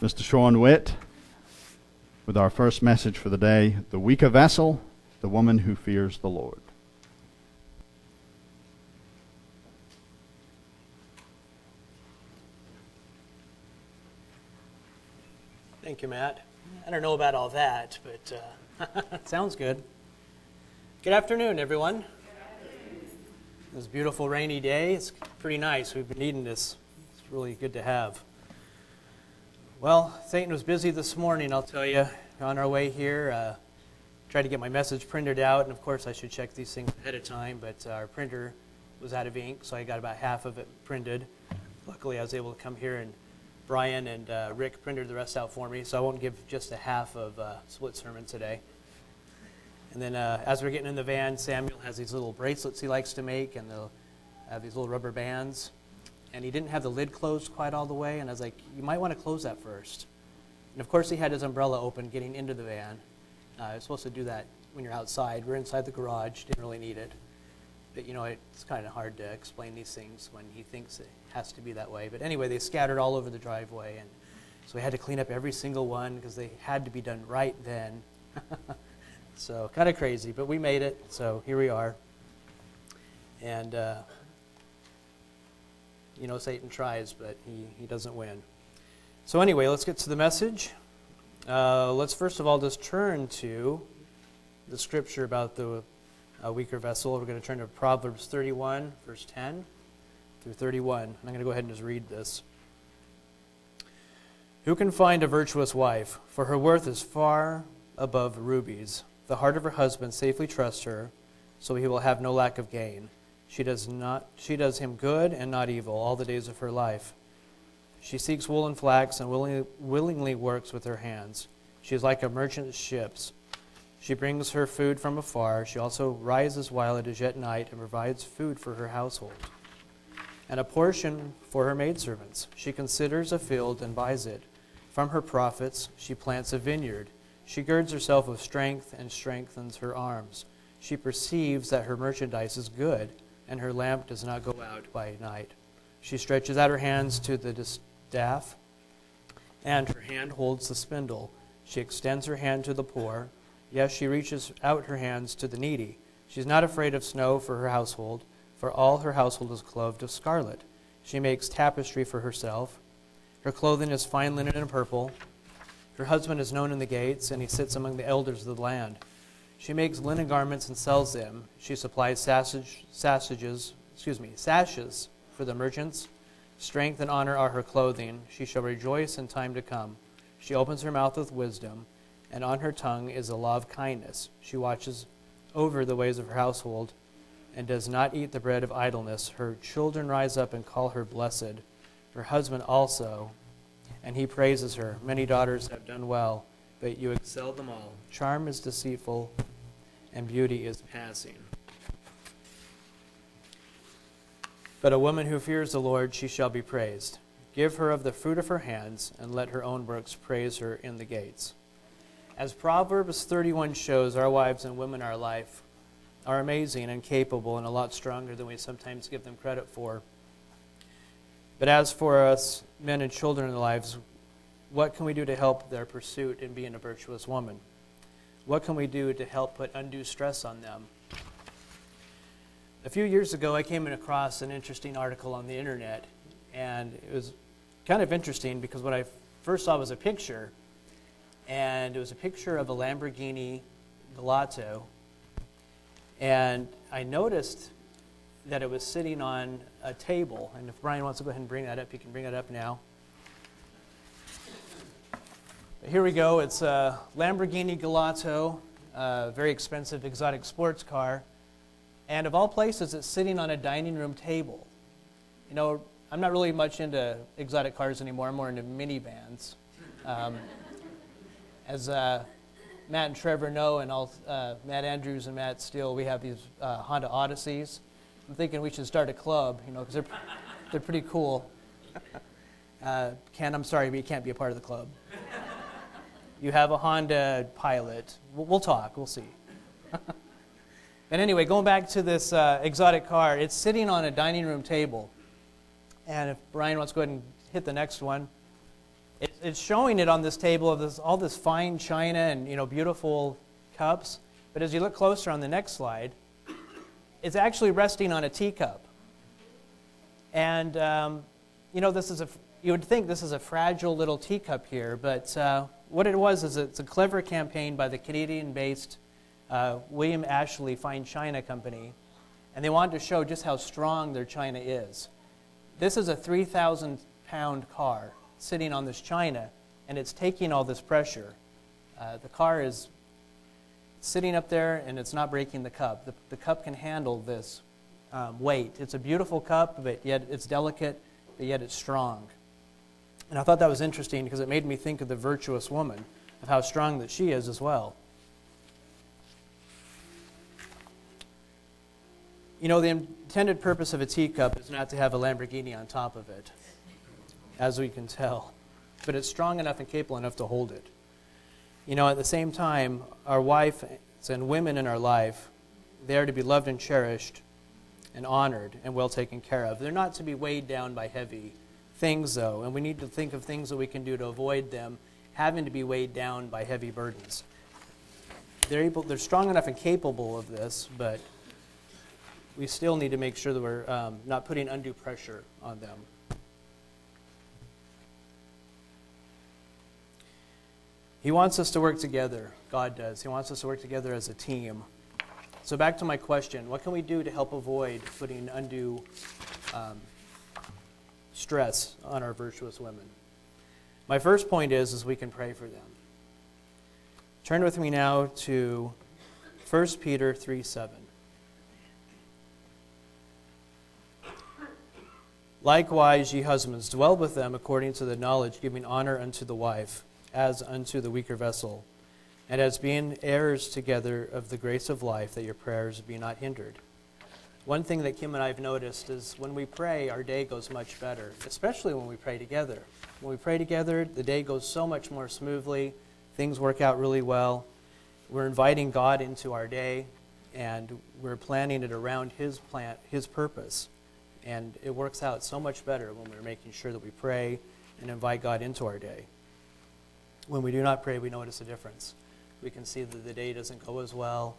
Mr. Shawn Witt with our first message for the day The Weaker Vessel, the Woman Who Fears the Lord. Thank you, Matt. I don't know about all that, but uh, sounds good. Good afternoon, everyone. This beautiful rainy day. It's pretty nice. We've been needing this. It's really good to have. Well, Satan was busy this morning, I'll tell you. On our way here, uh, tried to get my message printed out, and of course, I should check these things ahead of time, but our printer was out of ink, so I got about half of it printed. Luckily, I was able to come here and Brian and uh, Rick printed the rest out for me, so I won't give just a half of uh, split sermon today. And then uh, as we're getting in the van, Samuel has these little bracelets he likes to make, and they'll have these little rubber bands. And he didn't have the lid closed quite all the way, and I was like, you might want to close that first. And of course, he had his umbrella open getting into the van. Uh, you're supposed to do that when you're outside. We're inside the garage, didn't really need it. But you know, it's kind of hard to explain these things when he thinks it has to be that way. But anyway, they scattered all over the driveway, and so we had to clean up every single one because they had to be done right then. so kind of crazy, but we made it. So here we are. And uh, you know, Satan tries, but he, he doesn't win. So anyway, let's get to the message. Uh, let's first of all just turn to the scripture about the weaker vessel. We're going to turn to Proverbs 31, verse 10 through 31. I'm going to go ahead and just read this. Who can find a virtuous wife? For her worth is far above rubies. The heart of her husband safely trusts her, so he will have no lack of gain. She does, not, she does him good and not evil all the days of her life. She seeks wool and flax and willingly, willingly works with her hands. She is like a merchant's ships she brings her food from afar. She also rises while it is yet night and provides food for her household and a portion for her maidservants. She considers a field and buys it. From her profits, she plants a vineyard. She girds herself with strength and strengthens her arms. She perceives that her merchandise is good, and her lamp does not go out by night. She stretches out her hands to the distaff, and her hand holds the spindle. She extends her hand to the poor Yes, she reaches out her hands to the needy. She is not afraid of snow for her household, for all her household is clothed of scarlet. She makes tapestry for herself. Her clothing is fine linen and purple. Her husband is known in the gates, and he sits among the elders of the land. She makes linen garments and sells them. She supplies sassage, sassages, excuse me, sashes for the merchants. Strength and honor are her clothing. She shall rejoice in time to come. She opens her mouth with wisdom and on her tongue is a law of kindness. She watches over the ways of her household and does not eat the bread of idleness. Her children rise up and call her blessed, her husband also, and he praises her. Many daughters have done well, but you excel them all. Charm is deceitful, and beauty is passing. But a woman who fears the Lord, she shall be praised. Give her of the fruit of her hands, and let her own works praise her in the gates. As Proverbs 31 shows, our wives and women our life are amazing and capable and a lot stronger than we sometimes give them credit for. But as for us, men and children in their lives, what can we do to help their pursuit in being a virtuous woman? What can we do to help put undue stress on them? A few years ago, I came across an interesting article on the internet, and it was kind of interesting because what I first saw was a picture and it was a picture of a Lamborghini Gallardo. And I noticed that it was sitting on a table. And if Brian wants to go ahead and bring that up, he can bring that up now. Here we go. It's a Lamborghini Gallardo, a very expensive exotic sports car. And of all places, it's sitting on a dining room table. You know, I'm not really much into exotic cars anymore. I'm more into minivans. Um, as uh, Matt and Trevor know, and all, uh, Matt Andrews and Matt Steele, we have these uh, Honda Odysseys. I'm thinking we should start a club, you know, because they're, they're pretty cool. Uh, Ken, I'm sorry, but you can't be a part of the club. You have a Honda Pilot. We'll, talk. We'll see. and anyway, going back to this uh, exotic car, it's sitting on a dining room table. And if Brian wants to go ahead and hit the next one. It, it's showing it on this table of this, all this fine china and you know beautiful cups. But as you look closer on the next slide, it's actually resting on a teacup. And um, you know this is a you would think this is a fragile little teacup here, but uh, what it was is it's a clever campaign by the Canadian-based uh, William Ashley Fine China Company, and they wanted to show just how strong their china is. This is a 3,000 pound car sitting on this china, and it's taking all this pressure. Uh, the car is sitting up there, and it's not breaking the cup. The, the cup can handle this um, weight. It's a beautiful cup, but yet it's delicate, but yet it's strong. And I thought that was interesting because it made me think of the virtuous woman, of how strong that she is as well. You know, the intended purpose of a teacup is not to have a Lamborghini on top of it, as we can tell, but it's strong enough and capable enough to hold it. You know, at the same time, our wives and women in our life, they are to be loved and cherished and honored and well taken care of. They're not to be weighed down by heavy things, though, and we need to think of things that we can do to avoid them having to be weighed down by heavy burdens. They're, able, they're strong enough and capable of this, but we still need to make sure that we're um, not putting undue pressure on them. He wants us to work together. God does. He wants us to work together as a team. So, back to my question what can we do to help avoid putting undue um, stress on our virtuous women. My first point is, is we can pray for them. Turn with me now to 1 Peter 3 7. Likewise, ye husbands, dwell with them according to the knowledge, giving honor unto the wife, as unto the weaker vessel, and as being heirs together of the grace of life, that your prayers be not hindered. One thing that Kim and I have noticed is when we pray, our day goes much better, especially when we pray together. When we pray together, the day goes so much more smoothly, things work out really well. We're inviting God into our day, and we're planning it around His plan, His purpose. And it works out so much better when we're making sure that we pray and invite God into our day. When we do not pray, we notice a difference. We can see that the day doesn't go as well,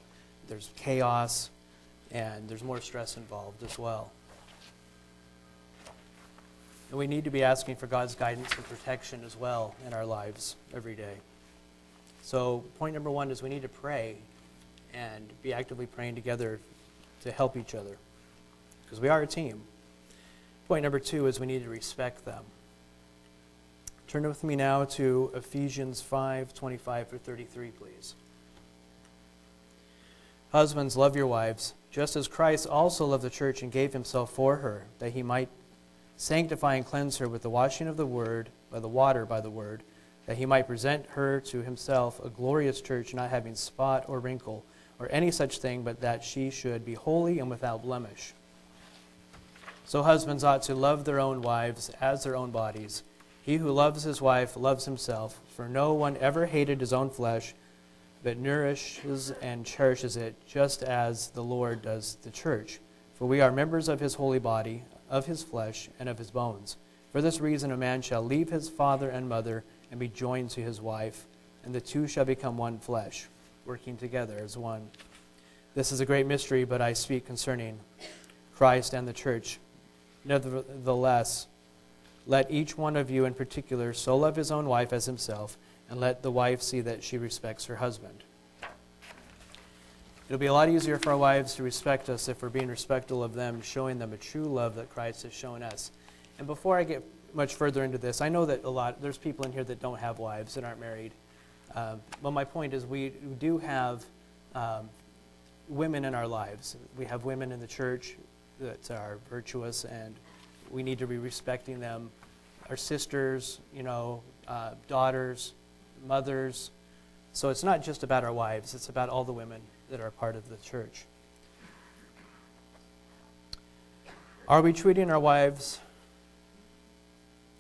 there's chaos, and there's more stress involved as well. And we need to be asking for God's guidance and protection as well in our lives every day. So, point number one is we need to pray and be actively praying together to help each other because we are a team. Point number two is we need to respect them. Turn with me now to Ephesians 5 25 through 33, please. Husbands, love your wives just as Christ also loved the church and gave himself for her, that he might sanctify and cleanse her with the washing of the word, by the water by the word, that he might present her to himself a glorious church, not having spot or wrinkle or any such thing, but that she should be holy and without blemish. So husbands ought to love their own wives as their own bodies. He who loves his wife loves himself, for no one ever hated his own flesh but nourishes and cherishes it just as the Lord does the church. For we are members of his holy body, of his flesh, and of his bones. For this reason, a man shall leave his father and mother and be joined to his wife, and the two shall become one flesh, working together as one. This is a great mystery, but I speak concerning Christ and the church. Nevertheless, let each one of you in particular so love his own wife as himself and let the wife see that she respects her husband. It'll be a lot easier for our wives to respect us if we're being respectful of them, showing them a true love that Christ has shown us. And before I get much further into this, I know that a lot, there's people in here that don't have wives that aren't married. Um, but my point is, we do have um, women in our lives. We have women in the church that are virtuous, and we need to be respecting them. Our sisters, you know, uh, daughters, mothers. So it's not just about our wives, it's about all the women that are part of the church. Are we treating our wives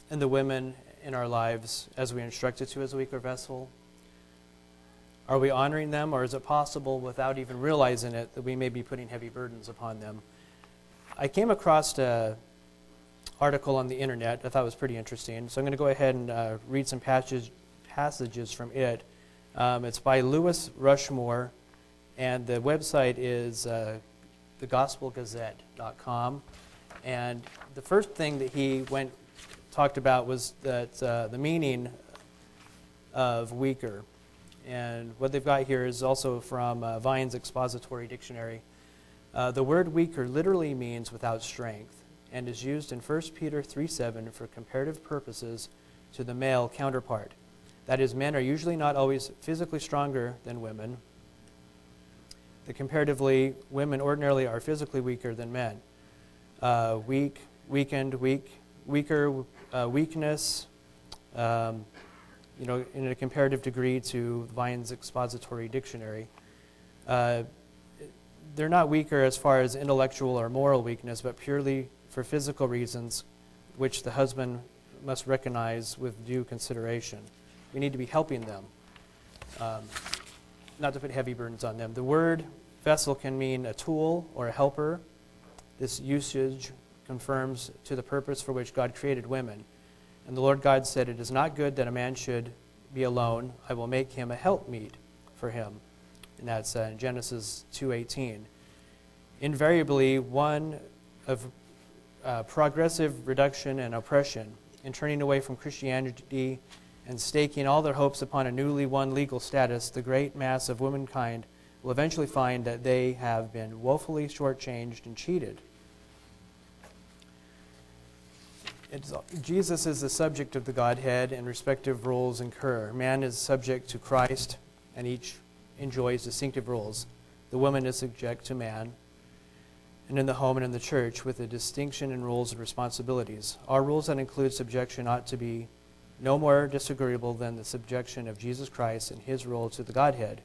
and the women in our lives as we instructed to as a weaker vessel? Are we honoring them, or is it possible, without even realizing it, that we may be putting heavy burdens upon them? I came across a article on the internet I thought was pretty interesting. So I'm going to go ahead and uh, read some passage, passages from it. Um, it's by Louis Rushmore, and the website is uh, thegospelgazette.com. And the first thing that he went talked about was that uh, the meaning of weaker. And what they've got here is also from uh, Vine's Expository Dictionary. Uh, the word weaker literally means without strength and is used in 1 Peter 3:7 for comparative purposes to the male counterpart. That is, men are usually not always physically stronger than women. That comparatively, women ordinarily are physically weaker than men. Uh, weak, weakened, weak, weaker, uh, weakness, um, you know, in a comparative degree to Vine's expository dictionary. Uh, they're not weaker as far as intellectual or moral weakness, but purely for physical reasons, which the husband must recognize with due consideration. We need to be helping them, um, not to put heavy burdens on them. The word vessel can mean a tool or a helper. This usage confirms to the purpose for which God created women. And the Lord God said, It is not good that a man should be alone. I will make him a helpmeet for him. And that's uh, in Genesis 2.18. Invariably, one of uh, progressive reduction and oppression in turning away from Christianity and staking all their hopes upon a newly won legal status, the great mass of womankind will eventually find that they have been woefully shortchanged and cheated. It's, Jesus is the subject of the Godhead, and respective roles incur. Man is subject to Christ, and each enjoys distinctive roles. The woman is subject to man, and in the home and in the church, with a distinction in roles and responsibilities. Our rules that include subjection ought to be no more disagreeable than the subjection of Jesus Christ and his role to the Godhead.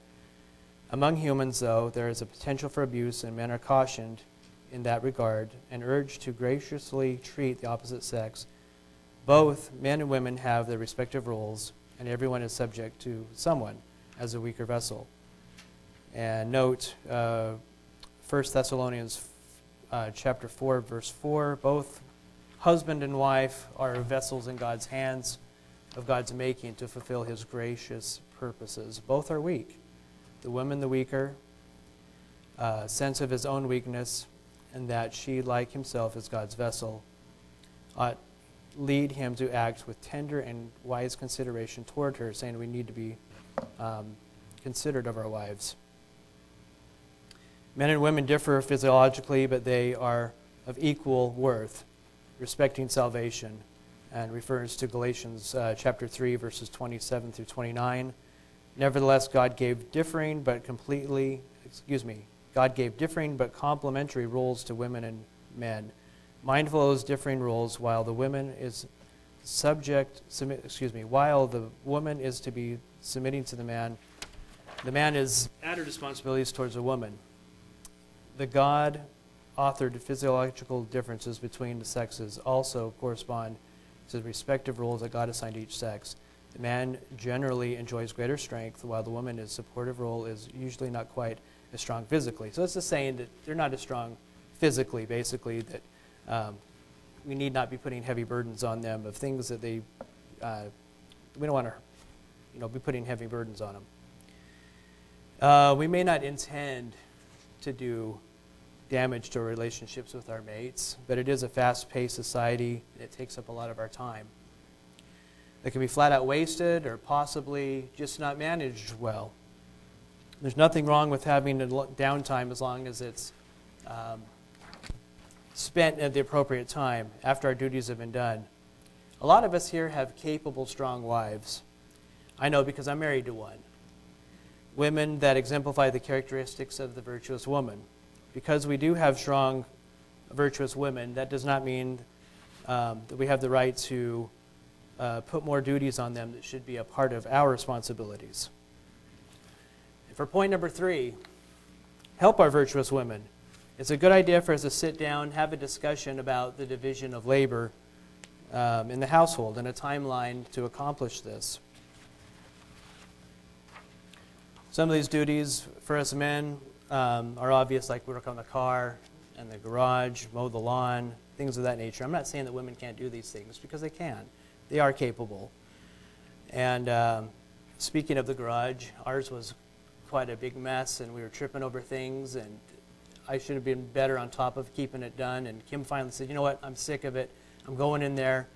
Among humans, though, there is a potential for abuse, and men are cautioned in that regard and urged to graciously treat the opposite sex. Both men and women have their respective roles, and everyone is subject to someone as a weaker vessel. And note, uh, 1 Thessalonians uh, chapter 4, verse 4, both husband and wife are vessels in God's hands of God's making to fulfill his gracious purposes. Both are weak. The woman, the weaker, uh, sense of his own weakness, and that she, like himself, is God's vessel, ought lead him to act with tender and wise consideration toward her, saying we need to be um, considerate of our wives. Men and women differ physiologically, but they are of equal worth, respecting salvation, and refers to Galatians uh, chapter 3, verses 27 through 29. Nevertheless, God gave differing but completely, excuse me, God gave differing but complementary roles to women and men, mindful of those differing roles, while the woman is subject, submit, excuse me, while the woman is to be submitting to the man, the man is added responsibilities towards the woman. The God authored physiological differences between the sexes also correspond to the respective roles that God assigned to each sex. The man generally enjoys greater strength, while the woman's supportive role is usually not quite as strong physically. So it's just saying that they're not as strong physically, basically, that um, we need not be putting heavy burdens on them of things that they, uh, we don't want to, you know, be putting heavy burdens on them. Uh, we may not intend to do damage to our relationships with our mates, but it is a fast paced society. and It takes up a lot of our time. It can be flat out wasted or possibly just not managed well. There's nothing wrong with having a downtime as long as it's um, spent at the appropriate time after our duties have been done. A lot of us here have capable, strong wives. I know because I'm married to one. Women that exemplify the characteristics of the virtuous woman. Because we do have strong, virtuous women, that does not mean um, that we have the right to uh, put more duties on them that should be a part of our responsibilities. For point number three, help our virtuous women. It's a good idea for us to sit down, have a discussion about the division of labor um, in the household and a timeline to accomplish this. Some of these duties for us men um, are obvious, like work on the car and the garage, mow the lawn, things of that nature. I'm not saying that women can't do these things because they can. They are capable. And um, speaking of the garage, ours was quite a big mess, and we were tripping over things, and I should have been better on top of keeping it done. And Kim finally said, "You know what? I'm sick of it. I'm going in there."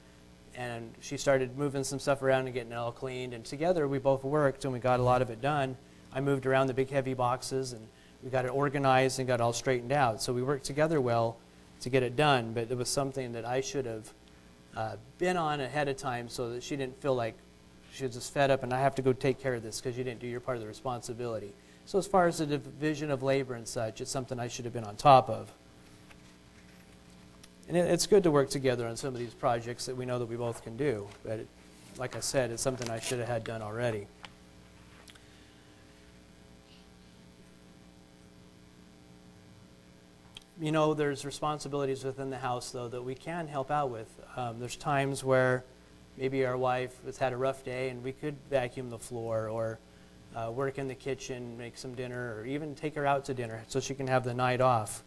And she started moving some stuff around and getting it all cleaned. And together, we both worked, and we got a lot of it done. I moved around the big heavy boxes, and we got it organized and got all straightened out. So we worked together well to get it done. But it was something that I should have uh, been on ahead of time, so that she didn't feel like she was just fed up, and I have to go take care of this because you didn't do your part of the responsibility. So, as far as the division of labor and such, it's something I should have been on top of. And it, it's good to work together on some of these projects that we know that we both can do. But, it, like I said, it's something I should have had done already. You know, there's responsibilities within the house, though, that we can help out with. Um, there's times where maybe our wife has had a rough day and we could vacuum the floor or uh, work in the kitchen, make some dinner, or even take her out to dinner so she can have the night off.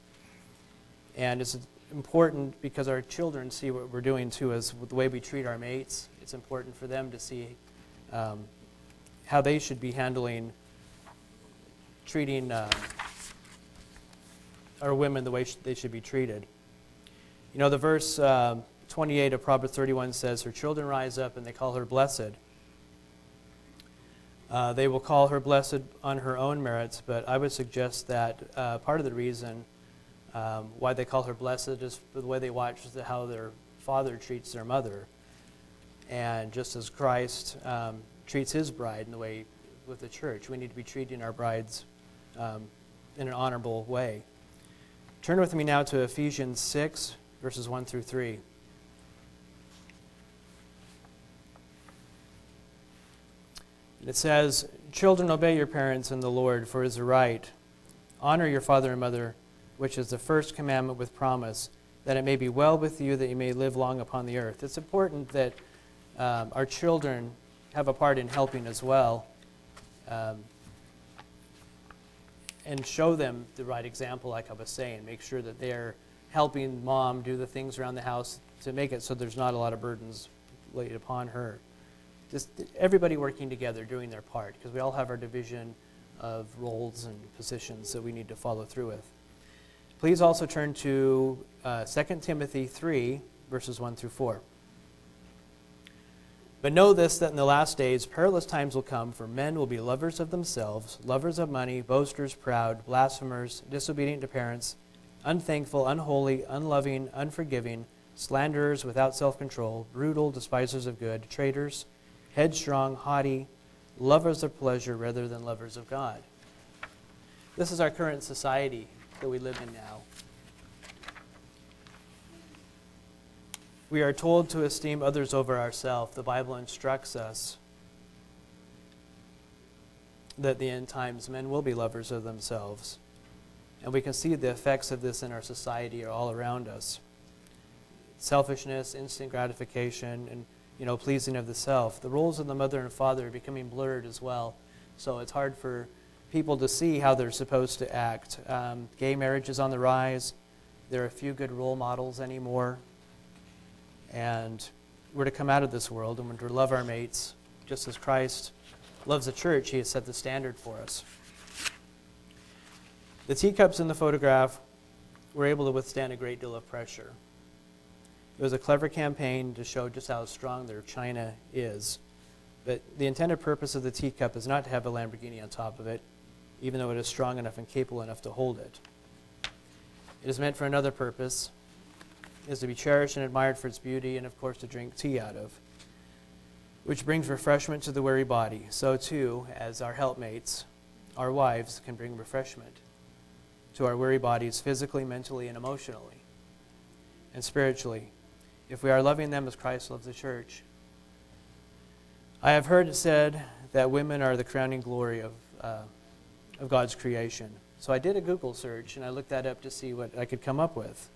And it's important because our children see what we're doing too, as the way we treat our mates. It's important for them to see um, how they should be handling treating uh, our women the way sh- they should be treated. You know, the verse. Uh, 28 of Proverbs 31 says, Her children rise up and they call her blessed. Uh, they will call her blessed on her own merits, but I would suggest that uh, part of the reason um, why they call her blessed is the way they watch how their father treats their mother. And just as Christ um, treats his bride in the way with the church, we need to be treating our brides um, in an honorable way. Turn with me now to Ephesians 6, verses 1 through 3. It says, Children, obey your parents in the Lord, for it is right. Honor your father and mother, which is the first commandment with promise, that it may be well with you, that you may live long upon the earth. It's important that um, our children have a part in helping as well um, and show them the right example, like I was saying. Make sure that they're helping mom do the things around the house to make it so there's not a lot of burdens laid upon her just everybody working together doing their part because we all have our division of roles and positions that we need to follow through with. Please also turn to uh, 2 Timothy 3, verses 1 through 4. But know this that in the last days perilous times will come, for men will be lovers of themselves, lovers of money, boasters, proud, blasphemers, disobedient to parents, unthankful, unholy, unloving, unforgiving, slanderers without self control, brutal, despisers of good, traitors headstrong, haughty, lovers of pleasure rather than lovers of God. This is our current society that we live in now. We are told to esteem others over ourselves. The Bible instructs us that the end times men will be lovers of themselves. And we can see the effects of this in our society are all around us. Selfishness, instant gratification, and you know, pleasing of the self. The roles of the mother and father are becoming blurred as well. So it's hard for people to see how they're supposed to act. Um, gay marriage is on the rise. There are few good role models anymore. And we're to come out of this world and we're to love our mates just as Christ loves the church. He has set the standard for us. The teacups in the photograph were able to withstand a great deal of pressure. It was a clever campaign to show just how strong their china is. But the intended purpose of the teacup is not to have a Lamborghini on top of it, even though it is strong enough and capable enough to hold it. It is meant for another purpose, is to be cherished and admired for its beauty, and of course to drink tea out of, which brings refreshment to the weary body. So too, as our helpmates, our wives can bring refreshment to our weary bodies physically, mentally, and emotionally, and spiritually if we are loving them as Christ loves the church. I have heard it said that women are the crowning glory of, uh, of God's creation. So I did a Google search and I looked that up to see what I could come up with.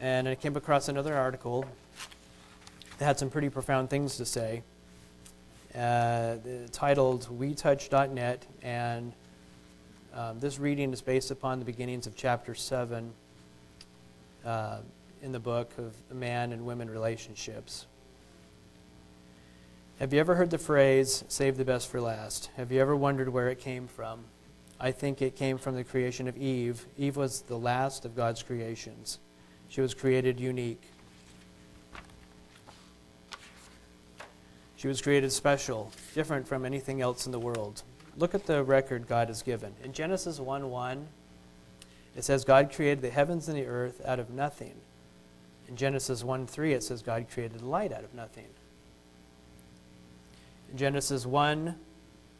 And I came across another article that had some pretty profound things to say. Uh, titled WeTouch.net, and um, this reading is based upon the beginnings of chapter 7. Uh, in the book of man and women relationships. Have you ever heard the phrase, save the best for last? Have you ever wondered where it came from? I think it came from the creation of Eve. Eve was the last of God's creations. She was created unique. She was created special, different from anything else in the world. Look at the record God has given. In Genesis 1 1, it says God created the heavens and the earth out of nothing. In Genesis 1 3, it says God created light out of nothing. In Genesis 1,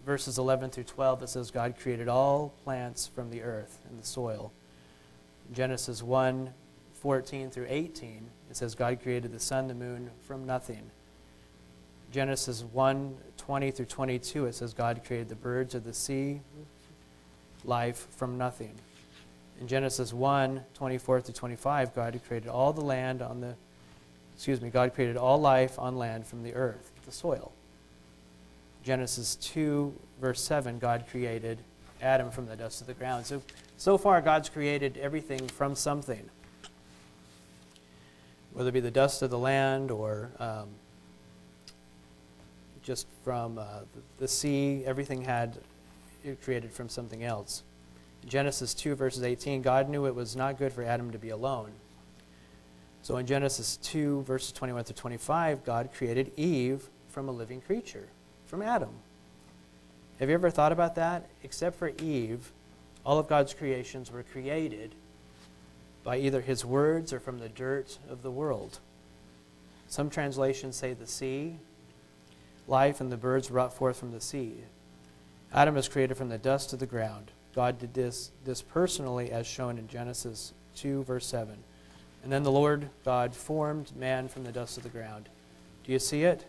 verses 11 through 12, it says God created all plants from the earth and the soil. In Genesis 1, 14 through 18, it says God created the sun, the moon from nothing. Genesis 1, 20 through 22, it says God created the birds of the sea, life from nothing. In Genesis 1, 24 through 25, God created all the land on the, excuse me, God created all life on land from the earth, the soil. Genesis 2, verse 7, God created Adam from the dust of the ground. So, so far, God's created everything from something, whether it be the dust of the land or um, just from uh, the, sea, everything had created from something else. Genesis 2, verses 18, God knew it was not good for Adam to be alone. So in Genesis 2, verses 21 to 25, God created Eve from a living creature, from Adam. Have you ever thought about that? Except for Eve, all of God's creations were created by either his words or from the dirt of the world. Some translations say the sea, life and the birds brought forth from the sea. Adam was created from the dust of the ground. God did this, this personally, as shown in Genesis 2, verse 7. And then the Lord God formed man from the dust of the ground. Do you see it?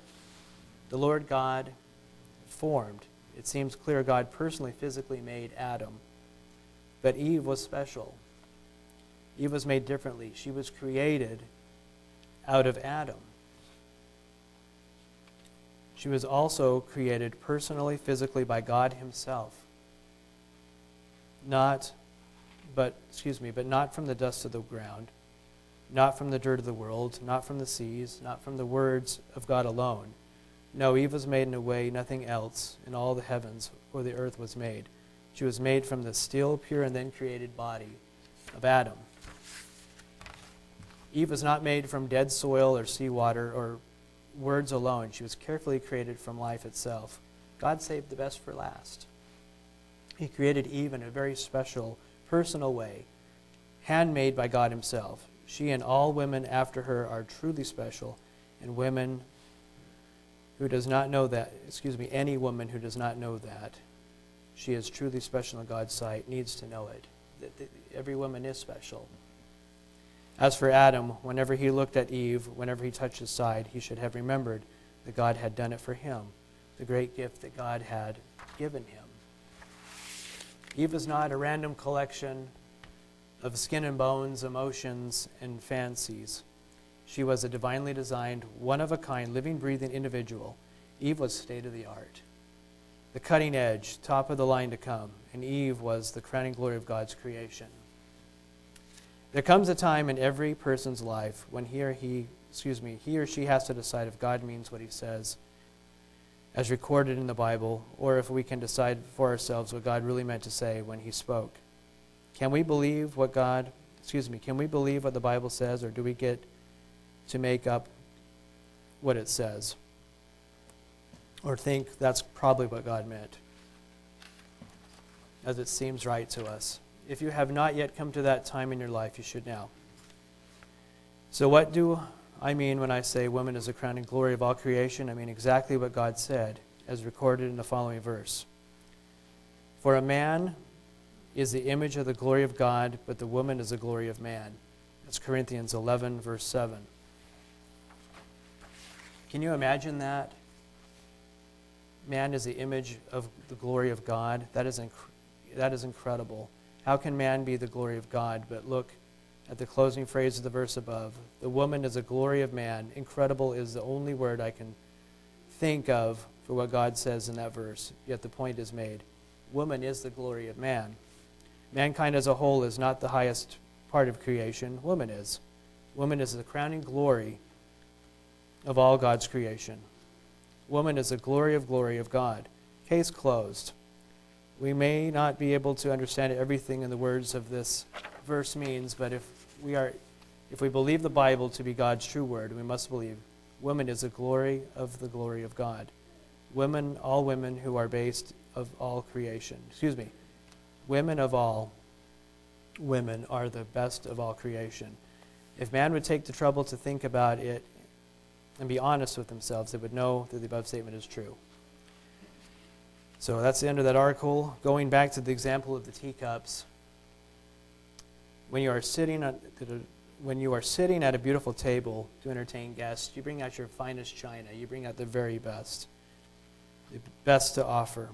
The Lord God formed. It seems clear God personally, physically made Adam. But Eve was special. Eve was made differently. She was created out of Adam. She was also created personally, physically by God Himself not, but, excuse me, but not from the dust of the ground, not from the dirt of the world, not from the seas, not from the words of God alone. No, Eve was made in a way nothing else in all the heavens or the earth was made. She was made from the still, pure, and then created body of Adam. Eve was not made from dead soil or seawater or words alone. She was carefully created from life itself. God saved the best for last. He created Eve in a very special, personal way, handmade by God Himself. She and all women after her are truly special, and women who does not know that, excuse me, any woman who does not know that she is truly special in God's sight needs to know it. Every woman is special. As for Adam, whenever he looked at Eve, whenever he touched his side, he should have remembered that God had done it for him, the great gift that God had given him. Eve is not a random collection of skin and bones, emotions, and fancies. She was a divinely designed, one of a kind, living, breathing individual. Eve was state of the art, the cutting edge, top of the line to come, and Eve was the crowning glory of God's creation. There comes a time in every person's life when he or he, excuse me, he or she has to decide if God means what he says as recorded in the Bible, or if we can decide for ourselves what God really meant to say when He spoke. Can we believe what God, excuse me, can we believe what the Bible says, or do we get to make up what it says? Or think that's probably what God meant, as it seems right to us. If you have not yet come to that time in your life, you should now. So, what do I mean when I say woman is the crowning glory of all creation, I mean exactly what God said, as recorded in the following verse. For a man is the image of the glory of God, but the woman is the glory of man. That's Corinthians 11, verse 7. Can you imagine that? Man is the image of the glory of God. That is, inc- that is incredible. How can man be the glory of God? But look at the closing phrase of the verse above. The woman is the glory of man. Incredible is the only word I can think of for what God says in that verse, yet the point is made. Woman is the glory of man. Mankind as a whole is not the highest part of creation, woman is. Woman is the crowning glory of all God's creation. Woman is the glory of glory of God. Case closed. We may not be able to understand everything in the words of this verse means, but if we are if we believe the Bible to be God's true word, we must believe woman is the glory of the glory of God. Women, all women who are based of all creation. Excuse me. Women of all women are the best of all creation. If man would take the trouble to think about it and be honest with themselves, they would know that the above statement is true. So that's the end of that article. Going back to the example of the teacups, when you are sitting at the when you are sitting at a beautiful table to entertain guests, you bring out your finest china. You bring out the very best, the best to offer.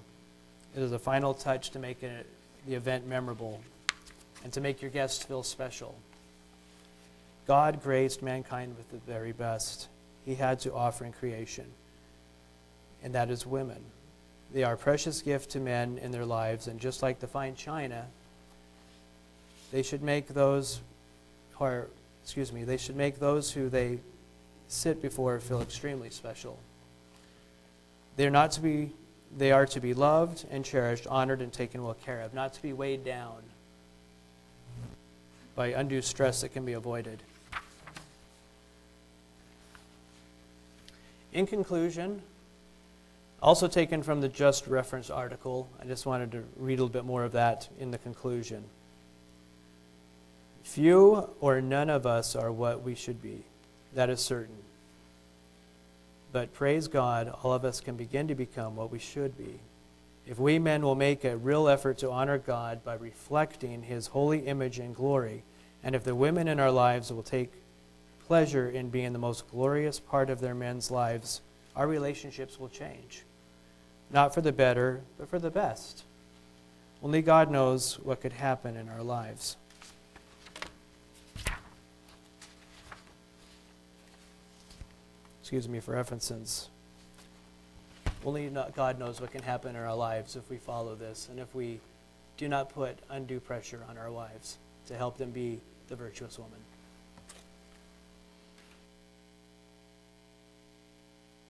It is a final touch to make the event memorable and to make your guests feel special. God graced mankind with the very best He had to offer in creation, and that is women. They are a precious gift to men in their lives, and just like the fine china, they should make those or excuse me, they should make those who they sit before feel extremely special. They're not to be they are to be loved and cherished, honored and taken well care of, not to be weighed down by undue stress that can be avoided. In conclusion, also taken from the Just Reference article, I just wanted to read a little bit more of that in the conclusion. Few or none of us are what we should be. That is certain. But praise God, all of us can begin to become what we should be. If we men will make a real effort to honor God by reflecting his holy image and glory, and if the women in our lives will take pleasure in being the most glorious part of their men's lives, our relationships will change. Not for the better, but for the best. Only God knows what could happen in our lives. excuse me, for reference. Only God knows what can happen in our lives if we follow this and if we do not put undue pressure on our wives to help them be the virtuous woman.